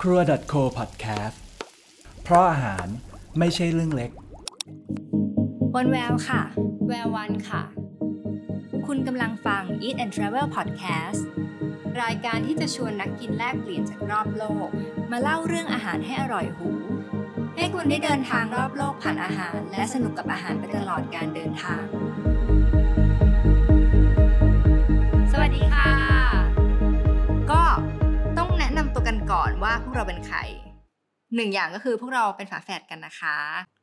ครัว .co podcast เพราะอาหารไม่ใช่เรื่องเล็ก วันแววค่ะ แวววันค่ะ คุณกำลังฟัง Eat and Travel Podcast รายการที่จะชวนนักกินแลกเปลี่ยนจากรอบโลก มาเล่าเรื่องอาหารให้อร่อยหู ให้คุณได้เดินทางรอบโลกผ่านอาหาร และสนุกกับอาหารไปตลอดการเดินทาง สวัสดีค่ะ ว่าพวกเราเป็นใครหนึ่งอย่างก็คือพวกเราเป็นฝาแฝดกันนะคะ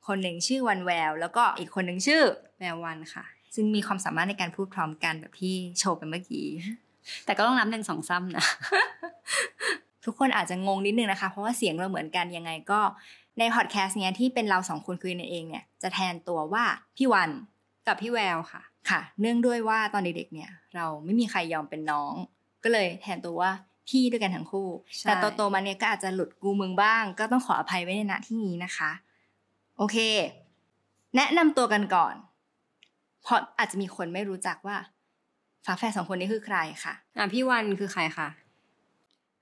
คนหนึ่งชื่อวันแวว แล้วก็อีกคนหนึ่งชื่อแวววันค่ะ ซึ่งมีความสามารถในการพูดพร้อมกันแบบที่โชว์ไปเมื่อกี้ แต่ก็ต้องนับหนึ่งสองซ้ำนะ ทุกคนอาจจะงงนิดนึงนะคะ เพราะว่าเสียงเราเหมือนกันยังไงก็ในพอดแคสต์เนี้ยที่เป็นเราสองคนคุยกันเองเนี่ยจะแทนตัวว่าพี่วันกับพี่แววค่ะ ค่ะ เนื่องด้วยว่าตอนเด็กๆเนี่ย เราไม่มีใครยอมเป็นน้อง ก็เลยแทนตัวว่า พี่ด้วยกันทั้งคู่ใช่แต่โตๆมาเนี่ยก็อาจจะหลุดกูมึงบ้าง ก็ต้องขออภัยไว้ในณที่นี้นะคะ โอเค แนะนำตัวกันก่อน เพราะอาจจะมีคนไม่รู้จักว่าฝาแฝดสองคนนี้คือใครค่ะอะพี่วันคือใครคะ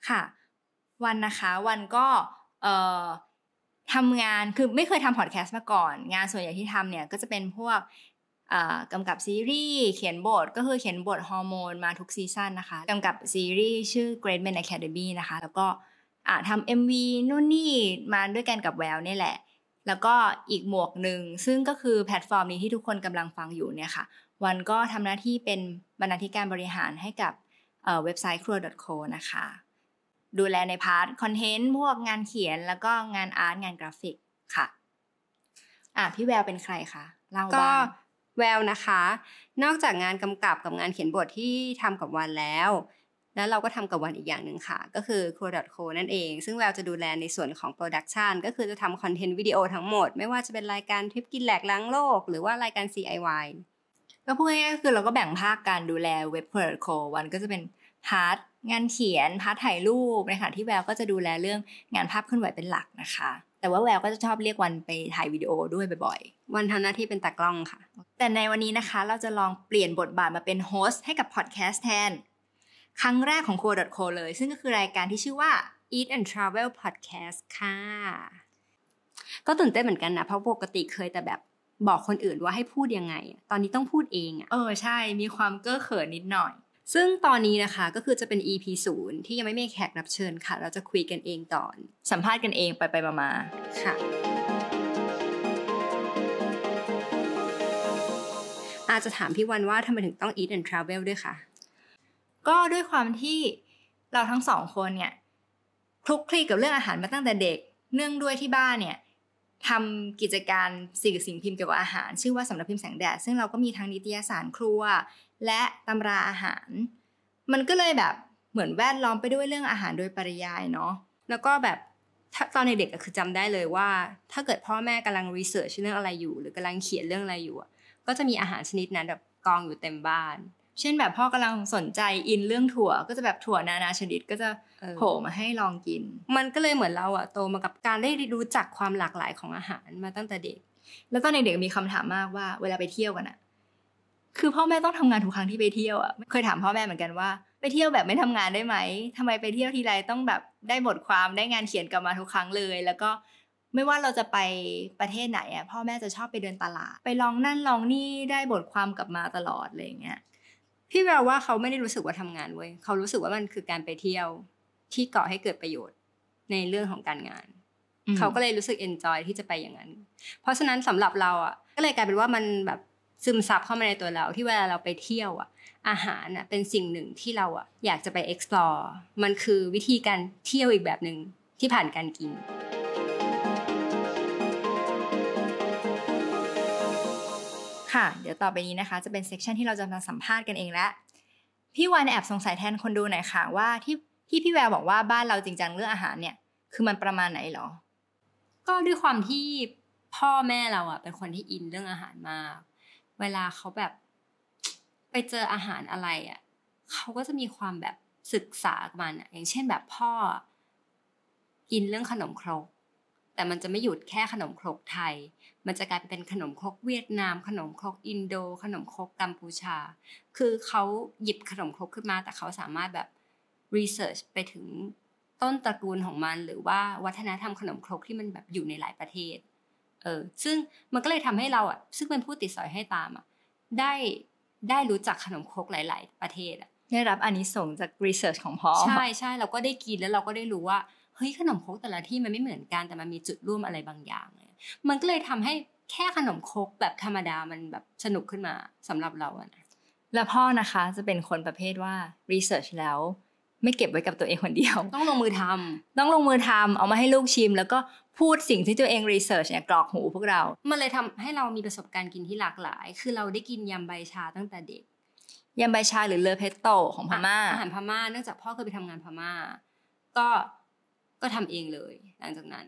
ค่ะ วันนะคะ วันก็ เอ่อทำงานคือไม่เคยทำพอดแคสต์มาก่อน งานส่วนใหญ่ที่ทำเนี่ย ก็จะเป็นพวกเอ่อ กำกับซีรีส์เขียนบทก็คือเขียนบทฮอร์โมนมาทุกซีซั่นนะคะกำกับซีรีส์ชื่อ Great Men Academy นะคะ แล้วก็อ่าทำ MV นู่นนี่มาด้วยกันกับแววนี่แหละ แล้วก็อีกหมวกหนึ่ง ซึ่งก็คือแพลตฟอร์มนี้ที่ทุกคนกำลังฟังอยู่เนี่ยค่ะ วันก็ทำหน้าที่เป็นบรรณาธิการบริหารให้กับเว็บไซต์ครัว .co นะคะ ดูแลใน part content พวกงานเขียนแล้วก็งาน art งานกราฟิกค่ะ อะพี่แววเป็นใครคะเล่าบ้าง แววนะคะ นอกจากงานกำกับกับงานเขียนบทที่ทำกับวันแล้ว แล้วเราก็ทำกับวันอีกอย่างหนึ่งค่ะ ก็คือ ครัว .co นั่นเอง ซึ่งแววจะดูแลในส่วนของ production ก็คือจะทำ content วิดีโอทั้งหมด ไม่ว่าจะเป็นรายการทริปกินแหลกล้างโลก หรือว่ารายการ CIY ก็พูดง่ายๆก็คือเราก็แบ่งภาคการดูแลเว็บครัว .co วันก็จะเป็น part งานเขียน part ถ่ายรูปนะคะที่แววก็จะดูแลเรื่องงานภาพเคลื่อนไหวเป็นหลักนะคะ แต่ว่าแววก็จะชอบเรียกวันไปถ่ายวิดีโอด้วยบ่อยๆ วันทำหน้าที่เป็นตากล้องค่ะ แต่ในวันนี้นะคะเราจะลองเปลี่ยนบทบาทมาเป็น host ให้กับพอดแคสต์แทน ครั้งแรกของ ครัว .co เลย ซึ่งก็คือรายการที่ชื่อว่า Eat and Travel Podcast ค่ะ ก็ตื่นเต้นเหมือนกันนะ เพราะปกติเคยแต่แบบบอกคนอื่นว่าให้พูดยังไงอะตอนนี้ต้องพูดเองอะเออใช่ มีความเก้อเขินนิดหน่อย ซึ่งตอนนี้นะคะก็คือจะเป็น EP ศูนย์ที่ยังไม่มีแขกรับเชิญค่ะ เราจะคุยกันเองตอน สัมภาษณ์กันเองไปไปมามาค่ะ อาจจะถามพี่วันว่าทำไมถึงต้อง Eat and Travel ด้วยค่ะ ก็ด้วยความที่เราทั้งสองคนเนี่ยคลุกคลีกับเรื่องอาหารมาตั้งแต่เด็ก เนื่องด้วยที่บ้านเนี่ยทำกิจการสื่อสิ่งพิมพ์เกี่ยวกับอาหาร ชื่อว่าสำนักพิมพ์แสงแดด ซึ่งเราก็มีทั้งนิตยสารครัว และตำราอาหาร มันก็เลยแบบเหมือนแวดล้อมไปด้วยเรื่องอาหารโดยปริยายเนาะแล้วก็แบบตอนเด็กๆอะคือจำได้เลยว่า ถ้าเกิดพ่อแม่กำลังรีเสิร์ชเรื่องอะไรอยู่ หรือกำลังเขียนเรื่องอะไรอยู่ก็จะมีอาหารชนิดนั้นแบบกองอยู่เต็มบ้าน เช่นแบบพ่อกำลังสนใจอินเรื่องถั่ว ก็จะแบบถั่วนานาชนิดก็จะโผล่มาให้ลองกิน มันก็เลยเหมือนเราอะโตมากับการได้รู้จักความหลากหลายของอาหารมาตั้งแต่เด็ก แล้วตอนเด็กๆมีคำถามมากว่าเวลาไปเที่ยวกันอะ คือพ่อแม่ต้องทำงานทุกครั้งที่ไปเที่ยวอะเคยถามพ่อแม่เหมือนกันว่าไปเที่ยวแบบไม่ทำงานได้ไหมทำไมไปเที่ยวทีไรต้องแบบได้บทความได้งานเขียนกลับมาทุกครั้งเลย แล้วก็ไม่ว่าเราจะไปประเทศไหนอะพ่อแม่จะชอบไปเดินตลาด ไปลองนั่นลองนี่ได้บทความกลับมาตลอดอะไรอย่างเงี้ยพี่แววว่าเขาไม่ได้รู้สึกว่าทำงานเว้ยเขารู้สึกว่ามันคือการไปเที่ยวที่ก่อให้เกิดประโยชน์ในเรื่องของการงาน เขาก็เลยรู้สึกเอนจอยที่จะไปอย่างนั้น เพราะฉะนั้นสำหรับเราอะก็เลยกลายเป็นว่ามันแบบ ซึมซับเข้ามาในตัวเราที่เวลาเราไปเที่ยวอะ อาหารอะเป็นสิ่งหนึ่งที่เราอะอยากจะไป explore มันคือวิธีการเที่ยวอีกแบบหนึ่งที่ผ่านการกิน ค่ะ เดี๋ยวต่อไปนี้นะคะ จะเป็น section ที่เราจะมาสัมภาษณ์กันเองแล้วพี่วันแอบสงสัยแทนคนดูหน่อยค่ะ ว่าที่ที่พี่แววบอกว่าบ้านเราจริงจังเรื่องอาหารเนี่ย คือมันประมาณไหนหรอ ก็ด้วยความที่พ่อแม่เราอะเป็นคนที่ in เรื่องอาหารมาก เวลาเขาแบบไปเจออาหารอะไรอะเขาก็จะมีความแบบศึกษามันอะอย่างเช่นแบบพ่อ in เรื่องขนมครก แต่มันจะไม่หยุดแค่ขนมครกไทย มันจะกลายเป็นขนมครกเวียดนาม ขนมครกอินโด ขนมครกกัมพูชา คือเขาหยิบขนมครกขึ้นมาแต่เขาสามารถแบบรีเสิร์ชไปถึงต้นตระกูลของมัน หรือว่าวัฒนธรรมขนมครกที่มันแบบอยู่ในหลายประเทศ เออซึ่งมันก็เลยทำให้เราอะซึ่งเป็นผู้ติดสอยให้ตามอะได้ได้รู้จักขนมครกหลาย ๆ ประเทศอะได้รับอานิสงส์จากรีเสิร์ชของพ่อใช่ใช่เราก็ได้กินแล้วเราก็ได้รู้ว่าเฮ้ยขนมครกแต่ละที่มันไม่เหมือนกันแต่มันมีจุดร่วมอะไรบางอย่างเนี่ยมันก็เลยทำให้แค่ขนมครกแบบธรรมดามันแบบสนุกขึ้นมาสำหรับเราอะนะแล้วพ่อนะคะจะเป็นคนประเภทว่า research แล้ว ไม่เก็บไว้กับตัวเองคนเดียว ต้องลงมือทำต้องลงมือทำเอามาให้ลูกชิม แล้วก็พูดสิ่งที่ตัวเอง research เนี่ยกรอกหูพวกเรา มันเลยทำให้เรามีประสบการณ์กินที่หลากหลาย คือเราได้กินยำใบชาตั้งแต่เด็กยำใบชาหรือเลอเพสโตของพม่าอาหารพม่าเนื่องจากพ่อเคยไปทำงานพม่า ก็ก็ทำเองเลย หลังจากนั้น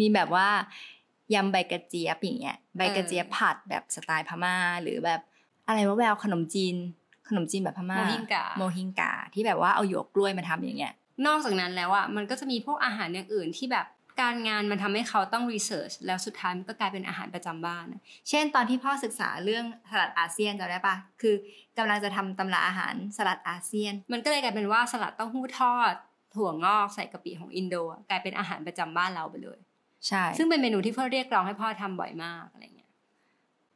มีแบบว่ายำใบกระเจี๊ยบอย่างเงี้ยใบกระเจี๊ยบผัดแบบสไตล์พม่าหรือแบบอะไรว่าแววขนมจีน ขนมจีนแบบพม่าโมฮิงกาโมฮิงกาที่แบบว่าเอาหยวกกล้วยมาทำอย่างเงี้ย นอกจากนั้นแล้วอะมันก็จะมีพวกอาหารอย่างอื่นที่แบบการงานมันทำให้เขาต้อง research แล้วสุดท้ายมันก็กลายเป็นอาหารประจำบ้านอะเช่นตอนที่พ่อศึกษาเรื่องสลัดอาเซียนจำได้ปะคือกำลังจะทำตำราอาหารสลัดอาเซียน มันก็เลยกลายเป็นว่าสลัดเต้าหู้ทอด ถั่วงอกใส่กะปิของอินโดอะกลายเป็นอาหารประจำบ้านเราไปเลย ใช่ ซึ่งเป็นเมนูที่พ่อเรียกร้องให้พ่อทำบ่อยมากอะไรเงี้ย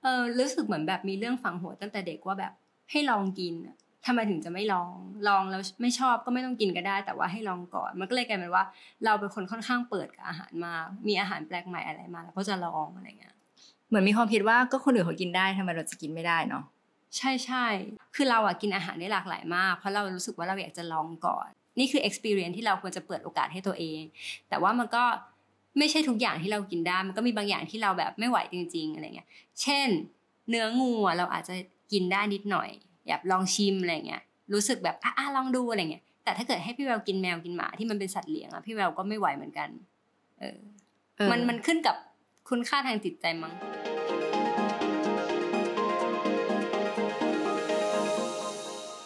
เออรู้สึกเหมือนแบบมีเรื่องฝังหัวตั้งแต่เด็กว่าแบบ ให้ลองกินอะทำไมถึงจะไม่ลอง ลองแล้วไม่ชอบก็ไม่ต้องกินก็ได้ แต่ว่าให้ลองก่อน มันก็เลยกลายเป็นว่า เราเป็นคนค่อนข้างเปิดกับอาหารมากมีอาหารแปลกใหม่อะไรมาแล้วก็จะลองอะไรเงี้ย เหมือนมีความคิดว่าก็คนอื่นเขากินได้ทำไมเราจะกินไม่ได้เนาะ ใช่ใช่ คือเราอะกินอาหารได้หลากหลายมาก เพราะเรารู้สึกว่าเราอยากจะลองก่อน นี่คือ experience ที่เราควรจะเปิดโอกาสให้ตัวเอง แต่ว่ามันก็ไม่ใช่ทุกอย่างที่เรากินได้ มันก็มีบางอย่างที่เราแบบไม่ไหวจริง ๆอะไรเงี้ย เช่น เนื้องูอะเราอาจจะ กินได้นิดหน่อยอยากลองชิมอะไรเงี้ยรู้สึกแบบอะลองดูอะไรเงี้ยแต่ถ้าเกิดให้พี่แววกินแมวกินหมาที่มันเป็นสัตว์เลี้ยงอะพี่แววก็ไม่ไหวเหมือนกันเออเออ มันมันขึ้นกับคุณค่าทางจิตใจมั้ง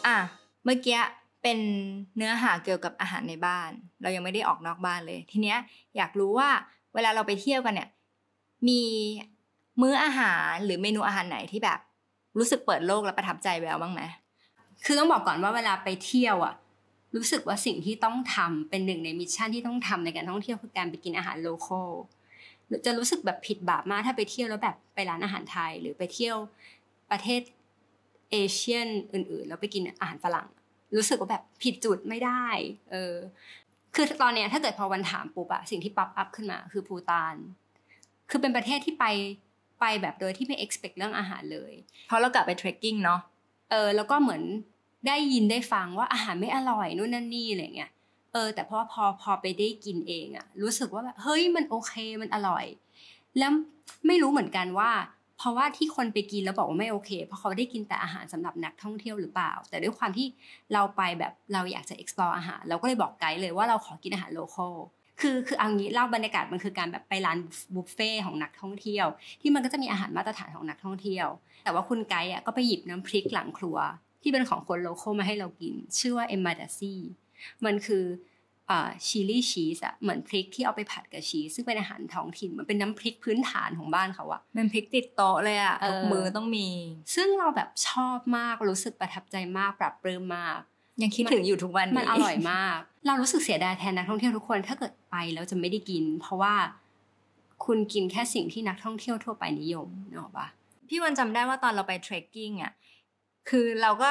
อะเมื่อกี้เป็นเนื้อหาเกี่ยวกับอาหารในบ้าน เรายังไม่ได้ออกนอกบ้านเลย ทีเนี้ยอยากรู้ว่าเวลาเราไปเที่ยวกันเนี่ย มีมื้ออาหารหรือเมนูอาหารไหนที่แบบ รู้สึกเปิดโลกและประทับใจแววบ้างไหมคือต้องบอกก่อนว่าเวลาไปเที่ยวอะรู้สึกว่าสิ่งที่ต้องทำเป็นหนึ่งใน mission ที่ต้องทำในการท่องเที่ยวคือการไปกินอาหาร local จะรู้สึกแบบผิดบาปมากถ้าไปเที่ยวแล้วแบบไปร้านอาหารไทย หรือไปเที่ยวประเทศ Asian อื่นๆ แล้วไปกินอาหารฝรั่ง รู้สึกว่าแบบผิดจุดไม่ได้ เออ คือตอนเนี้ยถ้าเกิดพอวันถามปุ๊บอะสิ่งที่ pop up ขึ้นมา คือภูฏาน คือเป็นประเทศที่ไป ไปแบบโดยที่ไม่ expect เรื่องอาหารเลย เพราะเรากลับไป trekking เนาะเออแล้วก็เหมือนได้ยินได้ฟังว่าอาหารไม่อร่อยนู่นนั่นนี่อะไรเงี้ยเออ แต่พอพอพอไปได้กินเองอะรู้สึกว่าแบบเฮ้ยมันโอเคมันอร่อย แล้วไม่รู้เหมือนกันว่า เพราะว่าที่คนไปกินแล้วบอกว่าไม่โอเค เพราะเขาได้กินแต่อาหารสำหรับนักท่องเที่ยวหรือเปล่า แต่ด้วยความที่เราไปแบบเราอยากจะ explore อาหาร เราก็เลยบอกไกด์เลยว่าเราขอกินอาหารโลคอล คือคือเอางี้เล่าบรรยากาศมันคือการแบบไปร้านบุฟเฟ่ของนักท่องเที่ยว ที่มันก็จะมีอาหารมาตรฐานของนักท่องเที่ยว แต่ว่าคุณไกด์อะก็ไปหยิบน้ำพริกหลังครัว ที่เป็นของคนโลคอลมาให้เรากิน ชื่อว่าเอมมาดาซีมันคืออ่าชิลลี่ชีสอะเหมือนพริกที่เอาไปผัดกับชีสซึ่งเป็นอาหารท้องถิ่นมันเป็นน้ำพริกพื้นฐานของบ้านเขาอะเป็นพริกติดโต๊ะเลยอะเออทุกมือต้องมี ซึ่งเราแบบชอบมากรู้สึกประทับใจมากปรับปรื้มมาก ยังคิดถึงอยู่ทุกวันนี้มันอร่อยมาก เรารู้สึกเสียดายแทนนักท่องเที่ยวทุกคนถ้าเกิดไปแล้วจะไม่ได้กิน เพราะว่าคุณกินแค่สิ่งที่นักท่องเที่ยวทั่วไปนิยมเนกอะปะพี่วันจำได้ว่าตอนเราไปเทรคกิ้งอะคือเราก็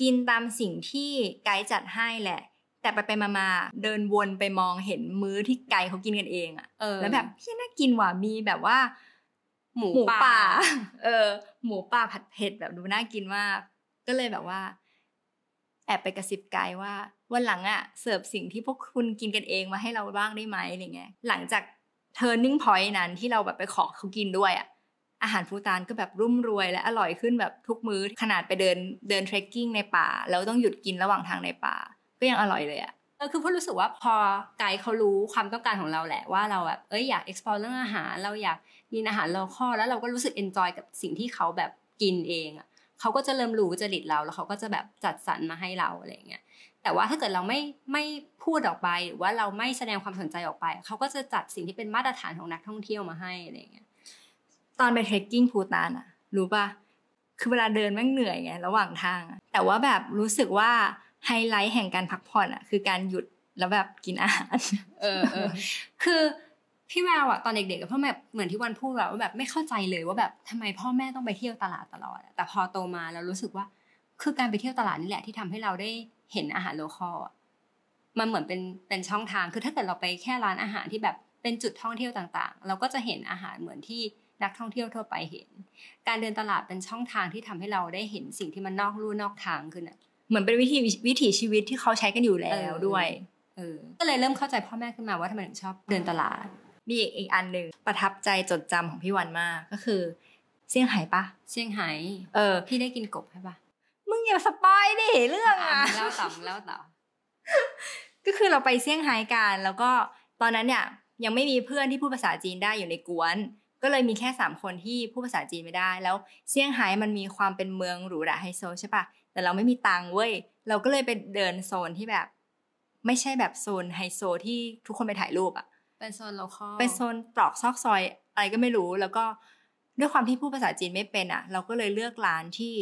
กินตามสิ่งที่ไกด์จัดให้แหละ แต่ไปไปมามาเดินวนไปมองเห็นมื้อที่ไกด์เขากินกันเองอะเออแล้วแบบพี่น่ากินว่ะมีแบบว่า หมูหมูป่าป่า เออ หมูป่าผัดเผ็ดแบบดูน่ากินมาก ก็เลยแบบว่าแอบไปกระซิบไกด์ว่าวันหลังอะเสิร์ฟสิ่งที่พวกคุณกินกันเองมาให้เราบ้างได้ไหมอะไรเงี้ยหลังจาก turning point นั้นที่เราแบบไปขอเขากินด้วยอะอาหารฟูตานก็แบบรุ่มรวยและอร่อยขึ้นแบบทุกมื้อขนาดไปเดินเดินเทรคกิ้งในป่า แล้วต้องหยุดกินระหว่างทางในป่า ก็ยังอร่อยเลยอะเออคือพราะรู้สึกว่าพอไกด์เขารู้ความต้องการของเราแหละว่าเราแบบเอ้ยอยาก explore เรื่องอาหารเราอยากกินอาหารโลคอลแล้วเราก็รู้สึก enjoy กับสิ่งที่เขาแบบกินเองอะ เขาก็จะเริ่มรู้จริตเราแล้วเขาก็จะแบบจัดสรรมาให้เราอะไรอย่างเงี้ยแต่ว่าถ้าเกิดเราไม่ไม่พูดออกไปหรือว่าเราไม่แสดงความสนใจออกไป เขาก็จะจัดสิ่งที่เป็นมาตรฐานของนักท่องเที่ยวมาให้อะไรอย่างเงี้ยตอนไป trekking ภูฏานอะรู้ป่ะคือเวลาเดินแม่งเหนื่อยไงระหว่างทางอะแต่ว่าแบบรู้สึกว่าไฮไลท์แห่งการพักผ่อนอะคือการหยุดแล้วแบบกินอาหารเออเออคือ พี่แววอะตอนเด็กๆอะพ่อแม่เหมือนที่วันพูดแบบว่าแบบไม่เข้าใจเลยว่าแบบทำไมพ่อแม่ต้องไปเที่ยวตลาดตลอดอะแต่พอโตมาแล้วรู้สึกว่า คือการไปเที่ยวตลาดนี่แหละที่ทำให้เราได้เห็นอาหารโลคอลอะมันเหมือนเป็นเป็นช่องทางคือถ้าเกิดเราไปแค่ร้านอาหารที่แบบเป็นจุดท่องเที่ยวต่างๆ เราก็จะเห็นอาหารเหมือนที่นักท่องเที่ยวทั่วไปเห็น การเดินตลาดเป็นช่องทางที่ทำให้เราได้เห็นสิ่งที่มันนอกลู่นอกทางขึ้นอะเหมือนเป็นวิธีวิถีชีวิตที่เขาใช้กันอยู่แล้วด้วยเออก็เลยเริ่มเข้าใจพ่อแม่ขึ้นมาว่าทำไมถึงชอบเดินตลาด มีอีกอีกอันหนึ่งประทับใจจดจำของพี่วันมากก็คือเซี่ยงไฮ้ปะเซี่ยงไฮ้เออ พี่ได้กินกบใช่ปะมึงอย่า spoil ดิเรื่องอะอะมึงเล่าต่อมึงเล่าต่อก็คือเราไปเซี่ยงไฮ้กันแล้วก็ตอนนั้นเนี่ยยังไม่มีเพื่อนที่พูดภาษาจีนได้อยู่ในก๊วน ก็เลยมีแค่สามคนที่พูดภาษาจีนไม่ได้ แล้วเซี่ยงไฮ้มันมีความเป็นเมืองหรูหราไฮโซใช่ปะแต่เราไม่มีตังค์เว้ยเราก็เลยไปเดินโซนที่แบบ ไม่ใช่แบบโซนไฮโซที่ทุกคนไปถ่ายรูปอะ เป็นโซน local เป็นโซนตรอกซอกซอยอะไรก็ไม่รู้ แล้วก็ด้วยความที่พูดภาษาจีนไม่เป็นอะเราก็เลยเลือกร้านที่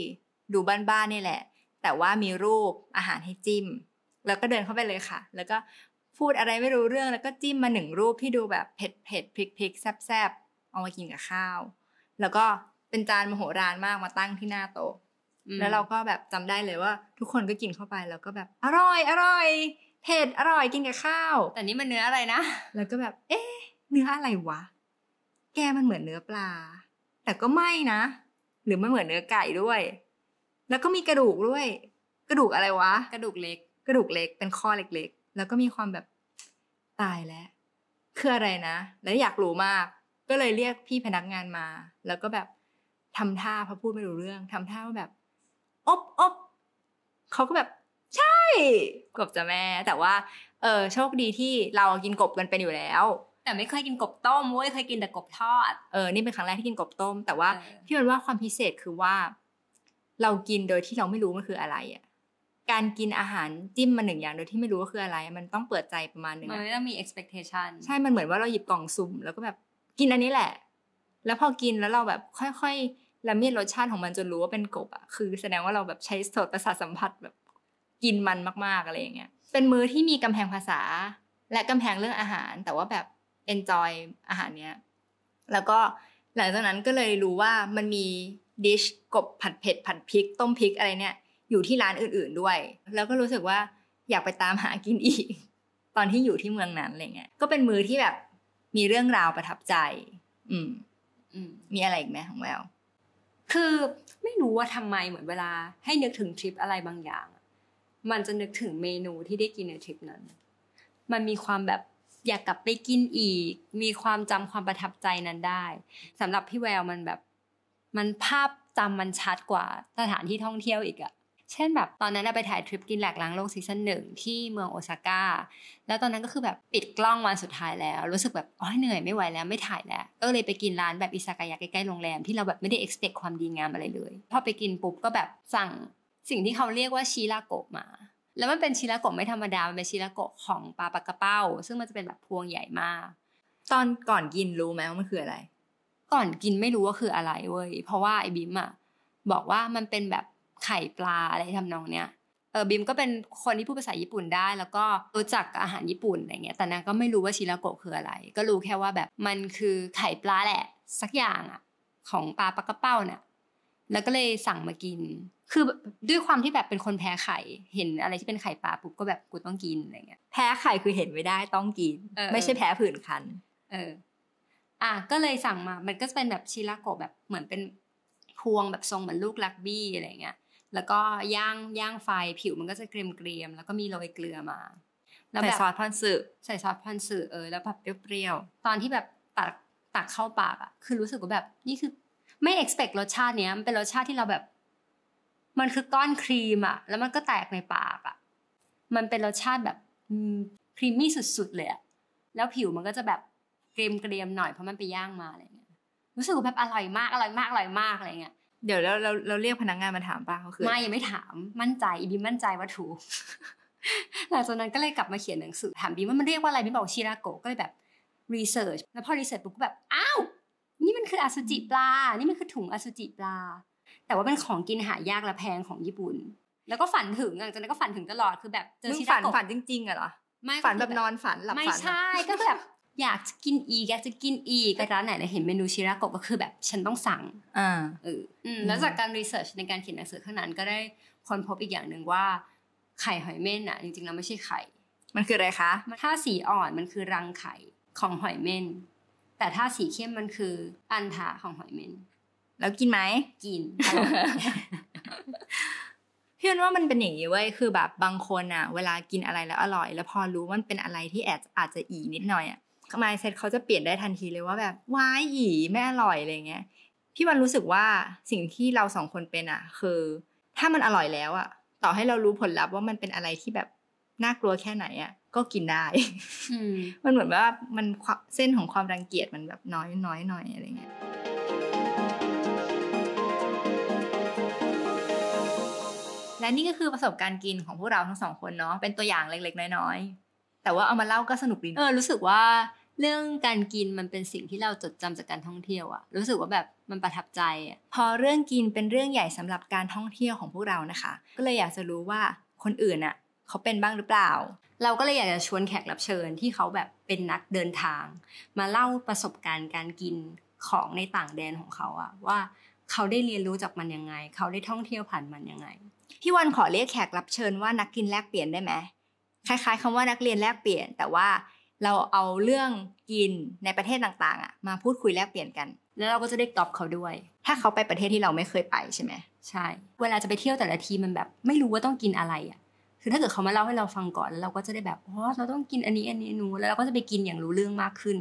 ดูบ้านๆนี่แหละ แต่ว่ามีรูปอาหารให้จิ้ม แล้วก็เดินเข้าไปเลยค่ะ แล้วก็พูดอะไรไม่รู้เรื่องแล้วก็จิ้มมาหนึ่งรูปที่ดูแบบเผ็ดเผ็ดพริกพริกแซบแซบเอามากินกับข้าว แล้วก็เป็นจานมโหฬารมากมาตั้งที่หน้าโต๊ะอืมแล้วเราก็แบบจำได้เลยว่า ทุกคนก็กินเข้าไปแล้วก็แบบอร่อยอร่อย เผ็ดอร่อยกินกับข้าว แต่นี่มันเนื้ออะไรนะ แล้วก็แบบ เอ๊ะ เนื้ออะไรวะ แกมันเหมือนเนื้อปลา แต่ก็ไม่นะ หรือมันเหมือนเนื้อไก่ด้วย แล้วก็มีกระดูกด้วย กระดูกอะไรวะ กระดูกเล็ก กระดูกเล็กเป็นข้อเล็กๆ แล้วก็มีความแบบตายแล้วคืออะไรนะ แล้วอยากรู้มาก ก็เลยเรียกพี่พนักงานมา แล้วก็แบบทำท่าเพราะพูดไม่รู้เรื่องทำท่าว่าแบบ อบอบเขาก็แบบ ใช่กบจะแม่ แต่ว่า เออโชคดีที่เรากินกบกันเป็นอยู่แล้ว แต่ไม่เคยกินกบต้มเว้ยเคยกินแต่กบทอดเออนี่เป็นครั้งแรกที่กินกบต้ม แต่ว่าเออพี่มันว่าความพิเศษคือว่า เรากินโดยที่เราไม่รู้มันคืออะไรอะการกินอาหารจิ้มมาหนึ่งอย่างโดยที่ไม่รู้ว่าคืออะไร มันต้องเปิดใจประมาณหนึ่งมันอะไม่ต้องมี expectation ใช่ มันเหมือนว่าเราหยิบกล่องสุ่มแล้วก็แบบกินอันนี้แหละ แล้วพอกินแล้วเราแบบค่อยๆละเมียดรสชาติของมันจนรู้ว่าเป็นกบอะ คือแสดงว่าเราแบบใช้โสตประสาทสัมผัสแบบ กินมันมากๆอะไรอย่างเงี้ยเป็นมื้อที่มีกำแพงภาษา และกำแพงเรื่องอาหาร แต่ว่าแบบ enjoy อาหารเนี้ยแล้วก็หลังจากนั้นก็เลยรู้ว่ามันมีดิชกบผัดเผ็ดผัดพริก ต้มพริกอะไรเนี่ย อยู่ที่ร้านอื่น ๆด้วย แล้วก็รู้สึกว่าอยากไปตามหากินอีก ตอนที่อยู่ที่เมืองนั้นอะไรเงี้ยก็เป็นมือที่แบบมีเรื่องราวประทับใจ อืมอืมมีอะไรอีกไหมของแววคือไม่รู้ว่าทำไมเหมือนเวลา ให้นึกถึงทริปอะไรบางอย่างอะ มันจะนึกถึงเมนูที่ได้กินในทริปนั้น มันมีความแบบอยากกลับไปกินอีก มีความจำความประทับใจนั้นได้สำหรับพี่แววมันแบบ มันภาพจำมันชัดกว่าสถานที่ท่องเที่ยวอีกอะเช่นแบบตอนนั้นไปถ่ายทริปกินแหลกล้างโลกซีซั่นหนึ่งที่เมืองโอซาก้า แล้วตอนนั้นก็คือแบบปิดกล้องวันสุดท้ายแล้ว รู้สึกแบบอ๋อเหนื่อยไม่ไหวแล้วไม่ถ่ายแล้ว ก็เลยไปกินร้านแบบอิซากายะใกล้ๆโรงแรมที่เราแบบไม่ได้ expect ความดีงามอะไรเลย พอไปกินปุ๊บก็แบบสั่ง สิ่งที่เขาเรียกว่าชิราโกะมา แล้วมันเป็นชิราโกะไม่ธรรมดา มันเป็นชิราโกะของปลาปลากระเป้า ซึ่งมันจะเป็นแบบพวงใหญ่มาก ตอนก่อนกินรู้ไหมว่ามันคืออะไร ก่อนกินไม่รู้ว่าคืออะไรเว้ย เพราะว่าไอ้บิมอะบอกว่ามันเป็นแบบไข่ปลาอะไรทำนองเนี้ย เออบิมก็เป็นคนที่พูดภาษาญี่ปุ่นได้ แล้วก็รู้จักอาหารญี่ปุ่นอะไรเงี้ย แต่นางก็ไม่รู้ว่าชิราโกะคืออะไร ก็รู้แค่ว่าแบบมันคือไข่ปลาแหละ สักอย่างอะของปลาปลากระเป้าเนี่ยแล้วก็เลยสั่งมากิน คือด้วยความที่แบบเป็นคนแพ้ไข่ เห็นอะไรที่เป็นไข่ปลาปุ๊บก็แบบกูต้องกินอะไรเงี้ย แพ้ไข่คือเห็นไม่ได้ต้องกินเออไม่ใช่แพ้ผื่นคัน เออ อะก็เลยสั่งมา มันก็จะเป็นแบบชิราโกะแบบเหมือนเป็นพวงแบบทรงเหมือนลูกลักบี้อะไรเงี้ย แล้วก็ย่างย่างไฟผิวมันก็จะเกรียมเกรียมๆแล้วก็มีโรยเกลือมา แล้วใส่แบบซอสพอนสึใส่ซอสพอนสึเออแล้วแบบเปรี้ยวตอนที่แบบตักตักเข้าปากอะ คือรู้สึกว่าแบบนี่คือไม่ expect รสชาติเนี้ยมันเป็นรสชาติที่เราแบบ มันคือก้อนครีมอะแล้วมันก็แตกในปากอะมันเป็นรสชาติแบบครีมมี่สุดๆเลยอะแล้วผิวมันก็จะแบบเกรียมเกรียมๆหน่อยเพราะมันไปย่างมาอะไรเงี้ยรู้สึกว่าแบบอร่อยมากอร่อยมากอร่อยมากอะไรเงี้ยๆเดี๋ยวเราเราเราเรียกพนักงานมาถามป้าเขาคือไม่ยังไม่ถามมั่นใจอีบิมมั่นใจว่าถูกหลังจากนั้นก็เลยกลับมาเขียนหนังสือถามบิมว่ามันเรียกว่าอะไรบิมบอกชิราโกะก็เลยแบบ research แล้วพอ research ปุ๊บก็แบบอ้าวนี่มันคืออสุจิปลา นี่มันคือถุงอสุจิปลา แต่ว่าเป็นของกินหายากและแพงของญี่ปุ่น แล้วก็ฝันถึงหลังจากนั้นก็ฝันถึงตลอดคือแบบเจอมึงชิฝัรานโกะฝันจริงๆอะเหรอไม่ฝันแบบนอนฝันหลับไม่ฝันใช่ก็แบบอยากจะกินอีกอยากจะกินอีกไปร้านไหนเลยเห็นเมนูชิราโกะก็คือแบบฉันต้องสั่งอ่าเอออืมแล้วจากการรีเสิร์ชในการเขียนหนังสือข้างนั้นก็ได้ค้นพบอีกอย่างหนึ่งว่าไข่หอยเม่นอะ จริงๆแล้วไม่ใช่ไข่ มันคืออะไรคะถ้าสีอ่อนมันคือรังไข่ของหอยเม่นแต่ถ้าสีเข้มมันคืออันทาของหอยเม่น แล้วกินไหมกินพี่ว่าว่ามันเป็นอย่างนี้เว้ยคือแบบบางคนอะ เวลากินอะไรแล้วอร่อย แล้วพอรู้ว่ามันเป็นอะไรที่แอดอาจจะอีนิดหน่อยอะมายเซ็ตเขาจะเปลี่ยนได้ทันทีเลยว่าแบบว้ายอีไม่อร่อยอะไรเงี้ยพี่วันรู้สึกว่าสิ่งที่เราสองคนเป็นอะ คือ ถ้ามันอร่อยแล้วอะ ต่อให้เรารู้ผลลัพธ์ว่ามันเป็นอะไรที่แบบน่ากลัวแค่ไหนอะ ก็กินได้อืมมันเหมือนว่ามันความเส้นของความรังเกียจมันแบบน้อยน้อยหน่อยอะไรเงี้ย และนี่ก็คือประสบการณ์กินของพวกเราทั้งสองคนเนาะเป็นตัวอย่างเล็กๆ น้อยๆ แต่ว่าเอามาเล่าก็สนุกดีเออรู้สึกว่าเรื่องการกินมันเป็นสิ่งที่เราจดจำจากการท่องเที่ยวอะรู้สึกว่าแบบมันประทับใจอะพอเรื่องกินเป็นเรื่องใหญ่สำหรับการท่องเที่ยวของพวกเรานะคะ ก็เลยอยากจะรู้ว่าคนอื่นอะเขาเป็นบ้างหรือเปล่า เราก็เลยอยากจะชวนแขกรับเชิญที่เขาแบบเป็นนักเดินทาง มาเล่าประสบการณ์การกิน ของในต่างแดนของเขาอะว่าเขาได้เรียนรู้จากมันยังไง เขาได้ท่องเที่ยวผ่านมันยังไง พี่วันขอเรียกแขกรับเชิญว่านักกินแลกเปลี่ยนได้ไหมคล้ายๆคำว่านักเรียนแลกเปลี่ยน แต่ว่าเราเอาเรื่องกินในประเทศต่างๆอะมาพูดคุยแลกเปลี่ยนกัน แล้วเราก็จะได้ก๊อปเขาด้วย ถ้าเขาไปประเทศที่เราไม่เคยไปใช่ไหมใช่ เวลาจะไปเที่ยวแต่ละทีมันแบบ ไม่รู้ว่าต้องกินอะไรอะคือถ้าเกิดเขามาเล่าให้เราฟังก่อนแล้วเราก็จะได้แบบอ๋อเราต้องกินอันนี้อันนี้อันนู้นแล้วเราก็จะไปกินอย่างรู้เรื่องมากขึ้น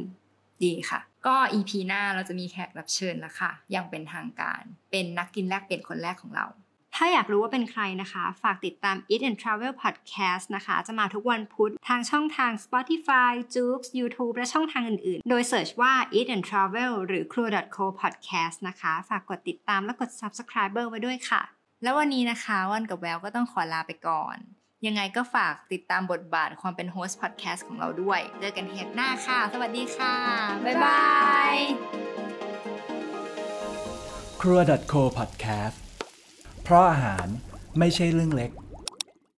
ดีค่ะ ก็ EP หน้าเราจะมีแขกรับเชิญแล้วค่ะอย่างเป็นทางการ เป็นนักกินแลกเปลี่ยนคนแรกของเรา ถ้าอยากรู้ว่าเป็นใครนะคะ ฝากติดตาม Eat and Travel Podcast นะคะ จะมาทุกวันพุธทางช่องทาง Spotify, j o o x YouTube และช่องทางอื่นๆ โดย search ว่า Eat and Travel หรือ Crew.co Podcast นะคะ ฝากกดติดตามและกด Subscribe ไว้ด้วยค่ะ แล้ววันนี้นะคะวันกับแววก็ต้องขอลาไปก่อน ยังไงก็ฝากติดตามบทบาทความเป็น host พอดแคสต์ของเราด้วย เจอกันเทปหน้าค่ะ สวัสดีค่ะ บ๊ายบายครัว .co podcast เพราะอาหารไม่ใช่เรื่องเล็ก